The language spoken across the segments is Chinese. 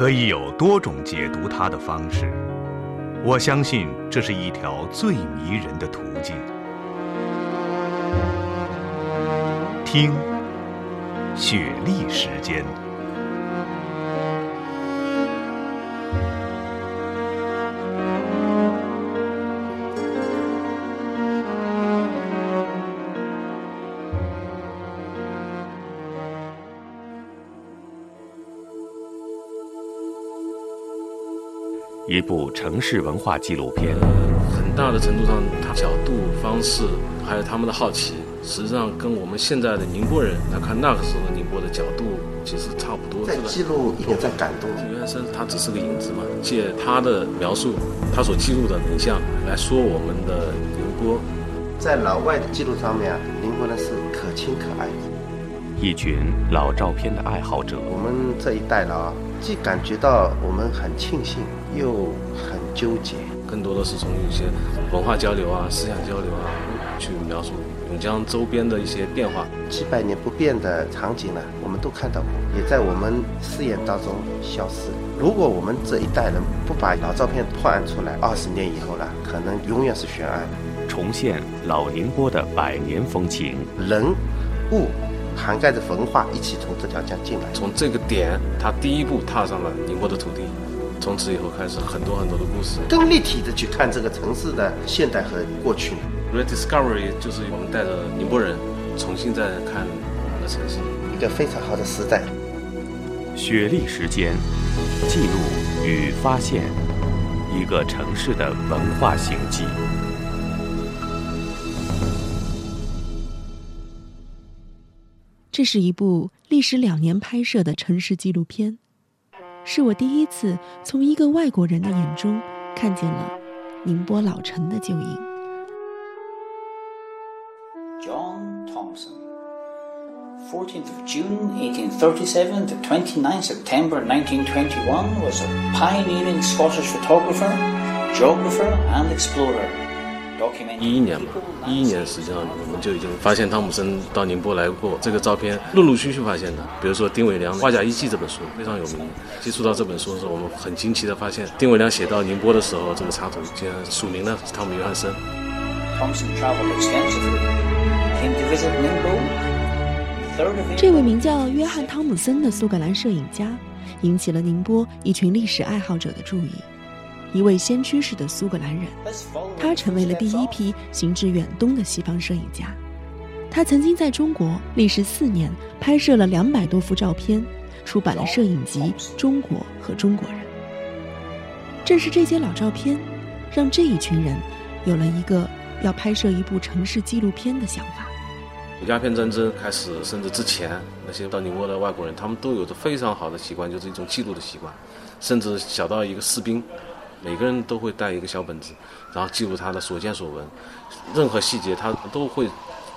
可以有多种解读它的方式。我相信这是一条最迷人的途径。听，雪莉时间。一部城市文化纪录片，很大的程度上，它角度、方式，还有他们的好奇，实际上跟我们现在的宁波人来看那个时候的宁波的角度，其实差不多。在记录，也在感动。刘先生他只是个影子嘛，借他的描述，他所记录的影像来说我们的宁波。在老外的记录上面，宁波人是可亲可爱的。一群老照片的爱好者，我们这一代了啊，既感觉到我们很庆幸，又很纠结，更多的是从一些文化交流啊、思想交流啊，去描述永江周边的一些变化。几百年不变的场景呢，我们都看到过，也在我们视野当中消失。如果我们这一代人不把老照片破案出来，二十年以后呢，可能永远是悬案。重现老宁波的百年风情，人物。涵盖着文化一起从这条江进来，从这个点，他第一步踏上了宁波的土地，从此以后开始很多很多的故事。更立体的去看这个城市的现代和过去。Rediscovery 就是我们带着宁波人重新再看我们的城市，一个非常好的时代。雪莉时间，记录与发现一个城市的文化行迹。这是一部历时两年拍摄的城市纪录片，是我第一次从一个外国人的眼中看见了宁波老城的旧影。John Thompson, 14th of June 1837 to 29th September 1921, was a pioneering Scottish photographer, geographer, and explorer. 一一年嘛，一一年实际上我们就已经发现汤姆森到宁波来过。这个照片陆陆续续发现的，比如说丁伟良《画家遗迹》这本书非常有名。接触到这本书的时候，我们很惊奇的发现，丁伟良写到宁波的时候，这个插图竟然署名了汤姆约翰森。这位名叫约翰·汤姆森的苏格兰摄影家，引起了宁波一群历史爱好者的注意。一位先驱式的苏格兰人，他成为了第一批行至远东的西方摄影家。他曾经在中国历时四年拍摄了两百多幅照片，出版了摄影集《中国和中国人》。正是这些老照片，让这一群人有了一个要拍摄一部城市纪录片的想法。鸦片战争开始，甚至之前，那些到宁波的外国人，他们都有着非常好的习惯，就是一种记录的习惯，甚至小到一个士兵。每个人都会带一个小本子，然后记录他的所见所闻，任何细节他都会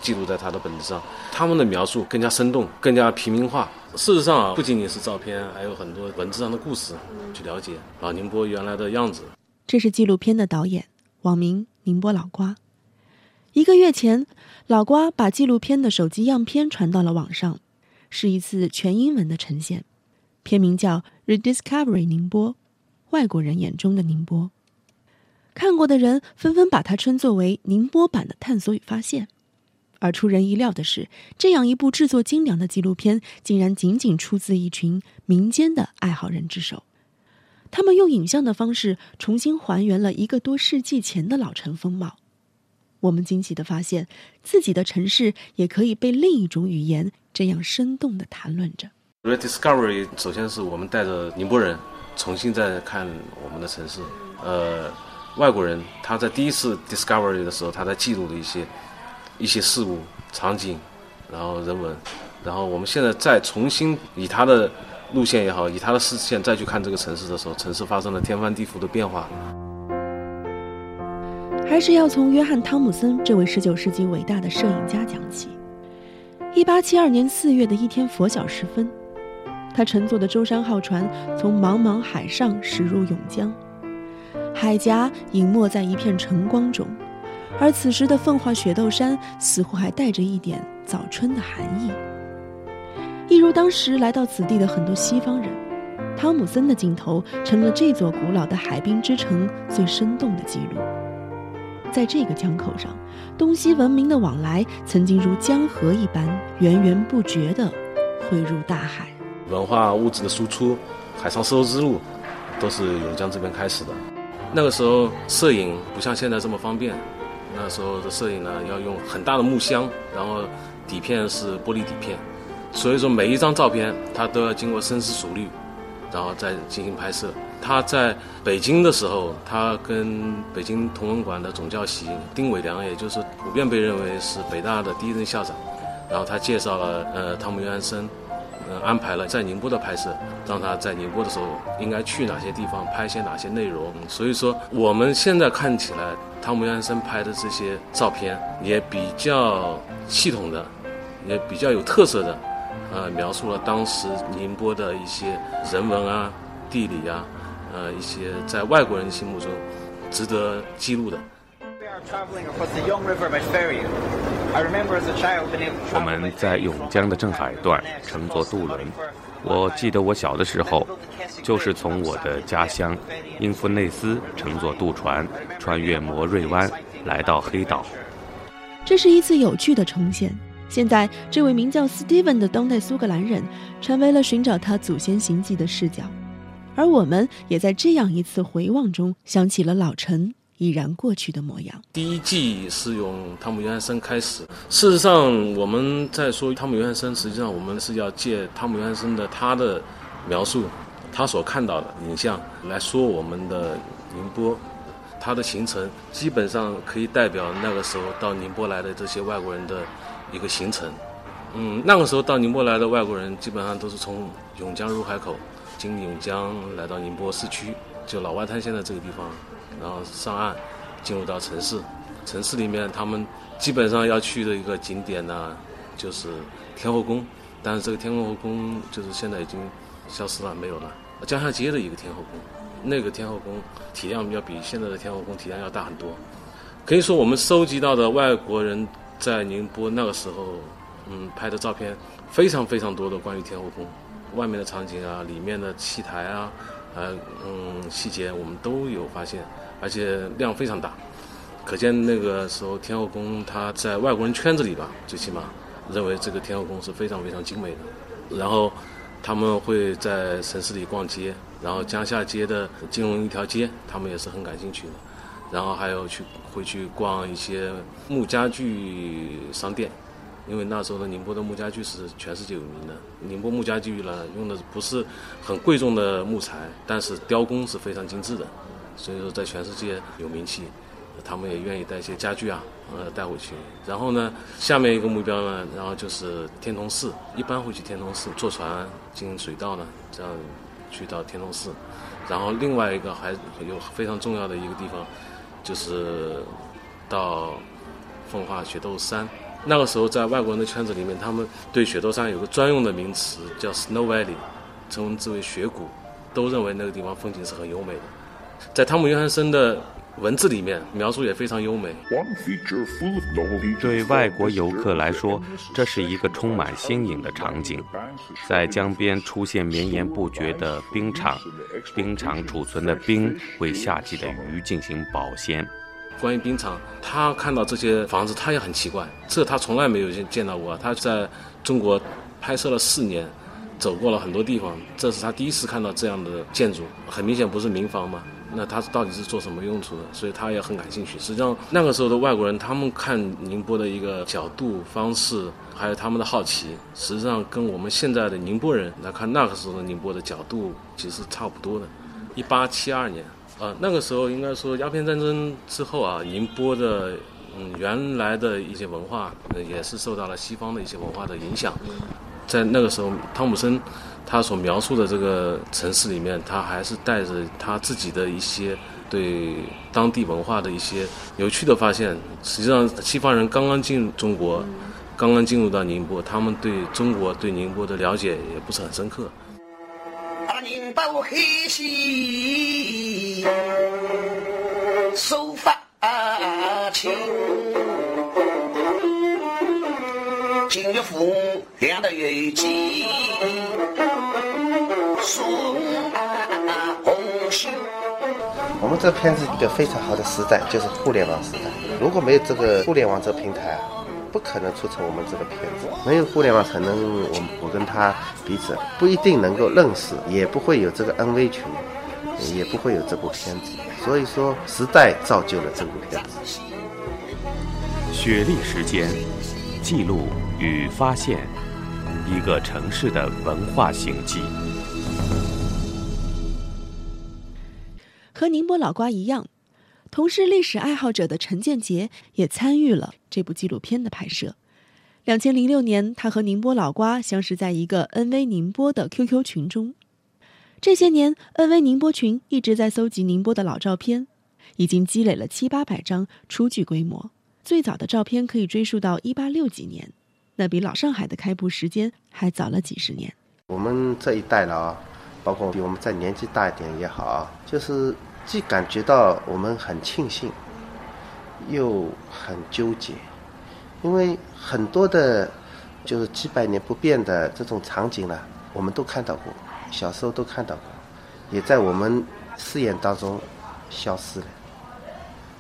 记录在他的本子上。他们的描述更加生动，更加平民化。事实上啊，不仅仅是照片，还有很多文字上的故事，去了解老宁波原来的样子。这是纪录片的导演，网名宁波老瓜。一个月前，老瓜把纪录片的手机样片传到了网上，是一次全英文的呈现，片名叫《Rediscovery 宁波》。外国人眼中的宁波，看过的人纷纷把它称作为宁波版的探索与发现。而出人意料的是，这样一部制作精良的纪录片，竟然仅仅出自一群民间的爱好人之手。他们用影像的方式重新还原了一个多世纪前的老城风貌。我们惊奇的发现，自己的城市也可以被另一种语言这样生动的谈论着。Rediscovery，首先是我们带着宁波人。重新再看我们的城市，呃，外国人他在第一次 discovery 的时候，他在记录的一些一些事物、场景，然后人文，然后我们现在再重新以他的路线也好，以他的视线再去看这个城市的时候，城市发生了天翻地覆的变化。还是要从约翰·汤姆森这位19世纪伟大的摄影家讲起。1872年4月的一天拂晓时分。他乘坐的舟山号船从茫茫海上驶入永江，海峡隐没在一片晨光中，而此时的奉化雪窦山似乎还带着一点早春的寒意。一如当时来到此地的很多西方人，汤姆森的镜头成了这座古老的海滨之城最生动的记录。在这个江口上，东西文明的往来曾经如江河一般源源不绝地汇入大海。文化物质的输出，海上丝绸之路，都是永江这边开始的。那个时候摄影不像现在这么方便，那时候的摄影呢要用很大的木箱，然后底片是玻璃底片，所以说每一张照片它都要经过深思熟虑，然后再进行拍摄。他在北京的时候，他跟北京同文馆的总教习丁伟良，也就是普遍被认为是北大的第一任校长，然后他介绍了呃汤姆约翰森。嗯，安排了在宁波的拍摄，让他在宁波的时候应该去哪些地方拍些哪些内容。所以说，我们现在看起来，汤姆·约翰森拍的这些照片也比较系统的，也比较有特色的，呃，描述了当时宁波的一些人文啊、地理啊，呃，一些在外国人心目中值得记录的。我们在永江的镇海段乘坐渡轮。我记得我小的时候，就是从我的家乡英夫内斯乘坐渡船，穿越摩瑞湾，来到黑岛。这是一次有趣的重现。现在，这位名叫 Steven 的当代苏格兰人，成为了寻找他祖先行迹的视角。而我们也在这样一次回望中，想起了老陈。已然过去的模样。第一季是用汤姆·约翰森开始。事实上，我们在说汤姆·约翰森，实际上我们是要借汤姆·约翰森的他的描述，他所看到的影像来说我们的宁波。他的行程基本上可以代表那个时候到宁波来的这些外国人的一个行程。嗯，那个时候到宁波来的外国人基本上都是从永江入海口，经永江来到宁波市区，就老外滩现在这个地方。然后上岸，进入到城市。城市里面，他们基本上要去的一个景点呢，就是天后宫。但是这个天后宫就是现在已经消失了，没有了。江夏街的一个天后宫，那个天后宫体量要比现在的天后宫体量要大很多。可以说，我们收集到的外国人在宁波那个时候，嗯，拍的照片非常非常多的关于天后宫外面的场景啊，里面的戏台啊。呃，嗯，细节我们都有发现，而且量非常大，可见那个时候天后宫它在外国人圈子里吧，最起码认为这个天后宫是非常非常精美的。然后他们会在城市里逛街，然后江夏街的金融一条街，他们也是很感兴趣的。然后还有去会去逛一些木家具商店。因为那时候的宁波的木家具是全世界有名的。宁波木家具呢，用的不是很贵重的木材，但是雕工是非常精致的，所以说在全世界有名气。他们也愿意带一些家具啊，呃，带回去。然后呢，下面一个目标呢，然后就是天童寺，一般会去天童寺坐船经水道呢，这样去到天童寺。然后另外一个还有非常重要的一个地方，就是到奉化雪窦山。那个时候，在外国人的圈子里面，他们对雪窦山有个专用的名词叫 Snow Valley，称之为雪谷，都认为那个地方风景是很优美的。在汤姆·约翰森的文字里面，描述也非常优美。对外国游客来说，这是一个充满新颖的场景，在江边出现绵延不绝的冰场，冰场储存的冰为夏季的鱼进行保鲜。关于冰场，他看到这些房子，他也很奇怪，这他从来没有见见到过。他在中国拍摄了四年，走过了很多地方，这是他第一次看到这样的建筑。很明显不是民房嘛，那他到底是做什么用处的？所以他也很感兴趣。实际上那个时候的外国人，他们看宁波的一个角度方式，还有他们的好奇，实际上跟我们现在的宁波人来看那个时候的宁波的角度其实差不多的。一八七二年。呃，那个时候应该说鸦片战争之后啊，宁波的嗯原来的一些文化也是受到了西方的一些文化的影响。在那个时候，汤姆森他所描述的这个城市里面，他还是带着他自己的一些对当地文化的一些有趣的发现。实际上，西方人刚刚进入中国，刚刚进入到宁波，他们对中国对宁波的了解也不是很深刻。宁波海西手法轻，今日风凉得越急，送我们这片子一个非常好的时代，就是互联网时代。如果没有这个互联网这个平台啊，不可能促成我们这个片子。没有互联网，可能我我跟他彼此不一定能够认识，也不会有这个 NV 群，也不会有这部片子。所以说，时代造就了这部片子。雪莉时间，记录与发现一个城市的文化行迹。和宁波老瓜一样，同是历史爱好者的陈建杰也参与了这部纪录片的拍摄。两千零六年，他和宁波老瓜相识在一个 NV 宁波的 QQ 群中。这些年，NV 宁波群一直在搜集宁波的老照片，已经积累了七八百张，初具规模。最早的照片可以追溯到一八六几年，那比老上海的开埠时间还早了几十年。我们这一代了啊。包括比我们再年纪大一点也好啊，就是既感觉到我们很庆幸，又很纠结，因为很多的，就是几百年不变的这种场景呢，我们都看到过，小时候都看到过，也在我们视野当中消失了。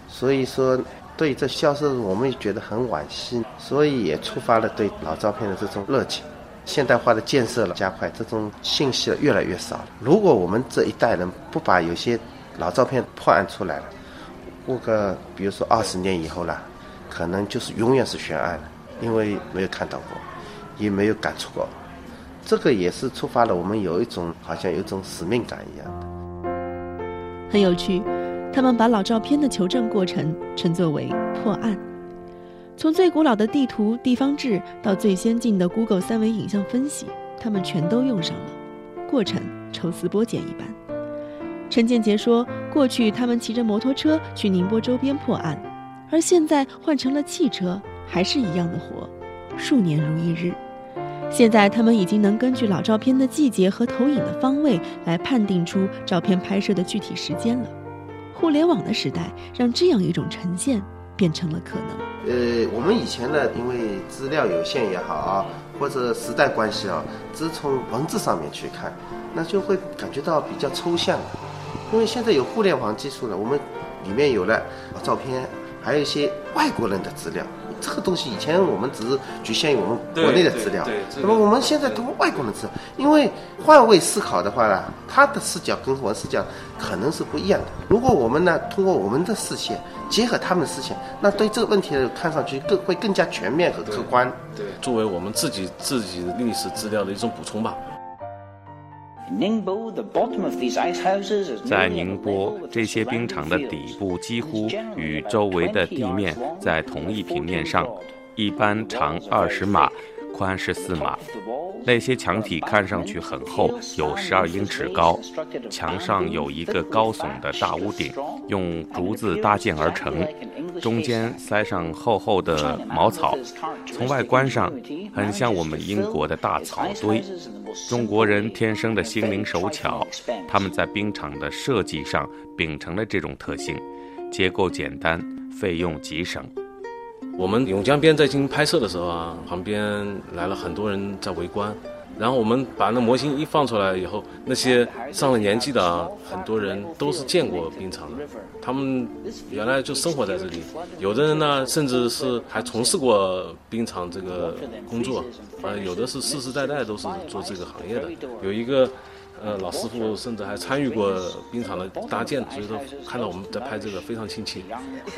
所以说，对这消失，我们也觉得很惋惜，所以也触发了对老照片的这种热情。现代化的建设了加快，这种信息越来越少了。如果我们这一代人不把有些老照片破案出来了，过个比如说二十年以后了，可能就是永远是悬案了，因为没有看到过，也没有感触过。这个也是触发了我们有一种好像有一种使命感一样的。很有趣，他们把老照片的求证过程称作为破案。从最古老的地图、地方志到最先进的 Google 三维影像分析，他们全都用上了。过程抽丝剥茧一般。陈建杰说：“过去他们骑着摩托车去宁波周边破案，而现在换成了汽车，还是一样的活，数年如一日。现在他们已经能根据老照片的季节和投影的方位来判定出照片拍摄的具体时间了。互联网的时代让这样一种呈现变成了可能。”呃，我们以前呢，因为资料有限也好啊，或者时代关系啊，只从文字上面去看，那就会感觉到比较抽象。因为现在有互联网技术了，我们里面有了照片，还有一些外国人的资料。这个东西以前我们只是局限于我们国内的资料，那么我们现在通过外国人资料，因为换位思考的话呢，他的视角跟我们视角可能是不一样的。如果我们呢通过我们的视线结合他们的视线，那对这个问题看上去更会更加全面和客观。对，作为我们自己自己历史资料的一种补充吧。在宁波，这些冰场的底部几乎与周围的地面在同一平面上，一般长二十码，宽十四码。那些墙体看上去很厚，有十二英尺高。墙上有一个高耸的大屋顶，用竹子搭建而成，中间塞上厚厚的茅草。从外观上，很像我们英国的大草堆。中国人天生的心灵手巧，他们在冰场的设计上秉承了这种特性，结构简单，费用极省。我们永江边在进行拍摄的时候啊，旁边来了很多人在围观。然后我们把那模型一放出来以后，那些上了年纪的啊，很多人都是见过冰场的，他们原来就生活在这里。有的人呢，甚至是还从事过冰场这个工作，呃，有的是世世代代都是做这个行业的。有一个。呃，老师傅甚至还参与过冰场的搭建，所以说看到我们在拍这个非常亲切，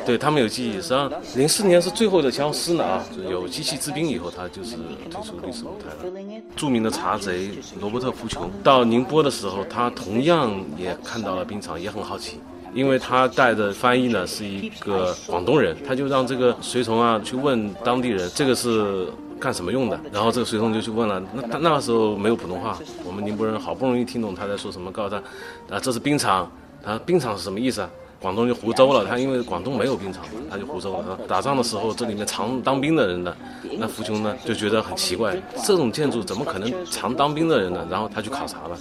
对他们有记忆。实际上，零四年是最后的消失呢啊，有机器制冰以后，他就是退出历史舞台了。著名的茶贼罗伯特·福琼到宁波的时候，他同样也看到了冰场，也很好奇，因为他带的翻译呢是一个广东人，他就让这个随从啊去问当地人，这个是。干什么用的？然后这个随从就去问了，那他那个时候没有普通话，我们宁波人好不容易听懂他在说什么，告诉他，啊，这是冰场，他冰场是什么意思啊？广东就湖州了，他因为广东没有冰场，他就湖州了。打仗的时候，这里面常当兵的人呢，那福琼呢就觉得很奇怪，这种建筑怎么可能常当兵的人呢？然后他去考察了。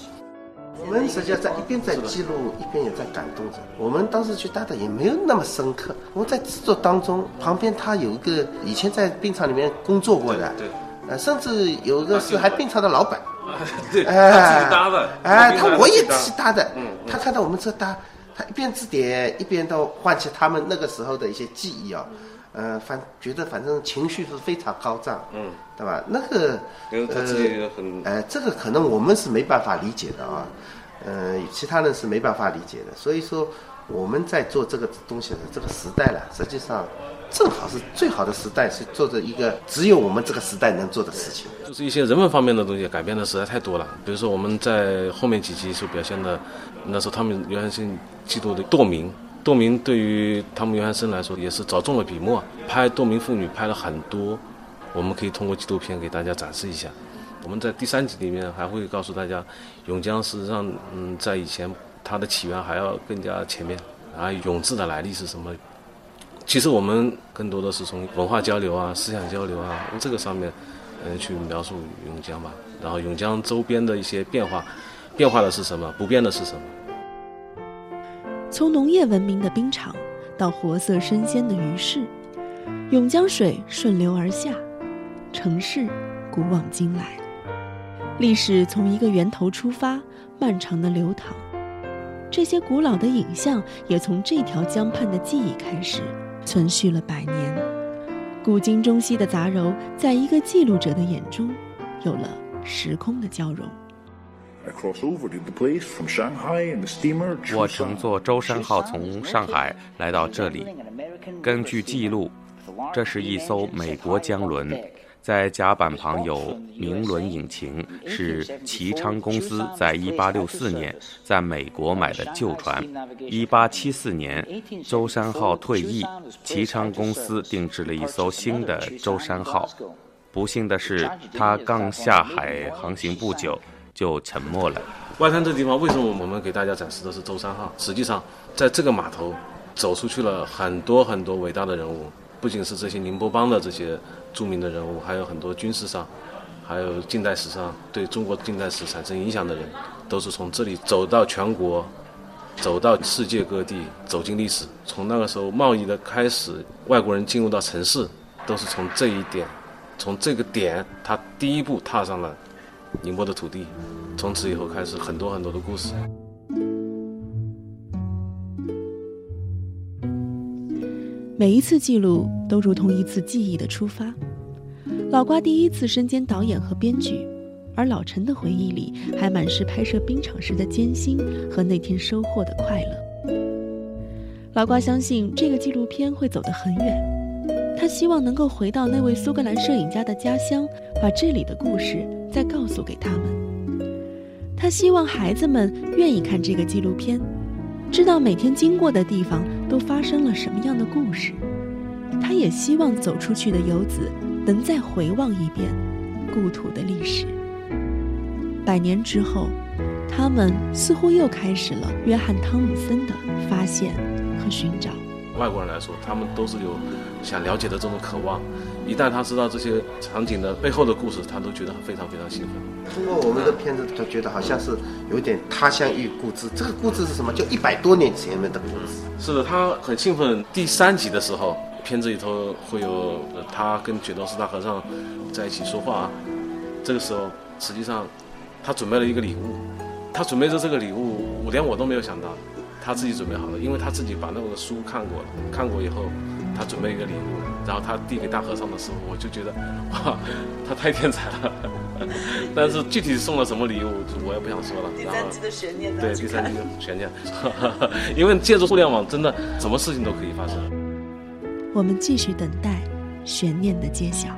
我们实际上在一边在记录，一边也在感动着。我们当时去搭的也没有那么深刻。我们在制作当中，旁边他有一个以前在冰场里面工作过的，对，呃，甚至有一个是还冰场的老板，对，他自己搭的，哎，他我也自己搭的，嗯，他看到我们这搭，他一边指点一边都唤起他们那个时候的一些记忆啊，呃，反觉得反正情绪是非常高涨，嗯，对吧？那个呃，呃，这个可能我们是没办法理解的啊，呃，其他人是没办法理解的。所以说我们在做这个东西的这个时代了，实际上。正好是最好的时代，是做着一个只有我们这个时代能做的事情。就是一些人文方面的东西改变的实在太多了。比如说我们在后面几集所表现的，那时候汤姆约翰逊记录的堕民，杜明对于汤姆约翰森来说也是着重了笔墨，拍杜明妇女拍了很多，我们可以通过纪录片给大家展示一下。我们在第三集里面还会告诉大家，永江事实上，嗯，在以前它的起源还要更加前面，啊，永字的来历是什么？其实我们更多的是从文化交流啊、思想交流啊这个上面，嗯，去描述永江吧。然后永江周边的一些变化，变化的是什么？不变的是什么？从农业文明的冰场到活色生鲜的鱼市，永江水顺流而下，城市古往今来，历史从一个源头出发，漫长的流淌。这些古老的影像也从这条江畔的记忆开始。存续了百年，古今中西的杂糅，在一个记录者的眼中，有了时空的交融。我乘坐舟山号从上海来到这里，根据记录，这是一艘美国江轮。在甲板旁有明轮引擎，是齐昌公司在1864年在美国买的旧船。1874年，舟山号退役，齐昌公司定制了一艘新的舟山号。不幸的是，它刚下海航行不久就沉默了。外滩这地方为什么我们给大家展示的是舟山号？实际上，在这个码头走出去了很多很多伟大的人物，不仅是这些宁波帮的这些。著名的人物还有很多军事上，还有近代史上对中国近代史产生影响的人，都是从这里走到全国，走到世界各地，走进历史。从那个时候贸易的开始，外国人进入到城市，都是从这一点，从这个点，他第一步踏上了宁波的土地，从此以后开始很多很多的故事。每一次记录都如同一次记忆的出发。老瓜第一次身兼导演和编剧，而老陈的回忆里还满是拍摄冰场时的艰辛和那天收获的快乐。老瓜相信这个纪录片会走得很远，他希望能够回到那位苏格兰摄影家的家乡，把这里的故事再告诉给他们。他希望孩子们愿意看这个纪录片。知道每天经过的地方都发生了什么样的故事，他也希望走出去的游子能再回望一遍故土的历史。百年之后，他们似乎又开始了约翰·汤姆森的发现和寻找。外国人来说，他们都是有想了解的这种渴望。一旦他知道这些场景的背后的故事，他都觉得非常非常兴奋。通过我们的片子，他觉得好像是有点他乡遇故知。这个故事是什么？就一百多年前面的故事。是的，他很兴奋。第三集的时候，片子里头会有他跟卷宗师大和尚在一起说话。这个时候，实际上他准备了一个礼物。他准备的这个礼物，我连我都没有想到，他自己准备好了，因为他自己把那个书看过了。看过以后。他准备一个礼物，然后他递给大和尚的时候，我就觉得，哇，他太天才了。但是具体送了什么礼物，我也不想说了。第三集的悬念，对，第三集的悬念，因为借助互联网，真的什么事情都可以发生。我们继续等待悬念的揭晓。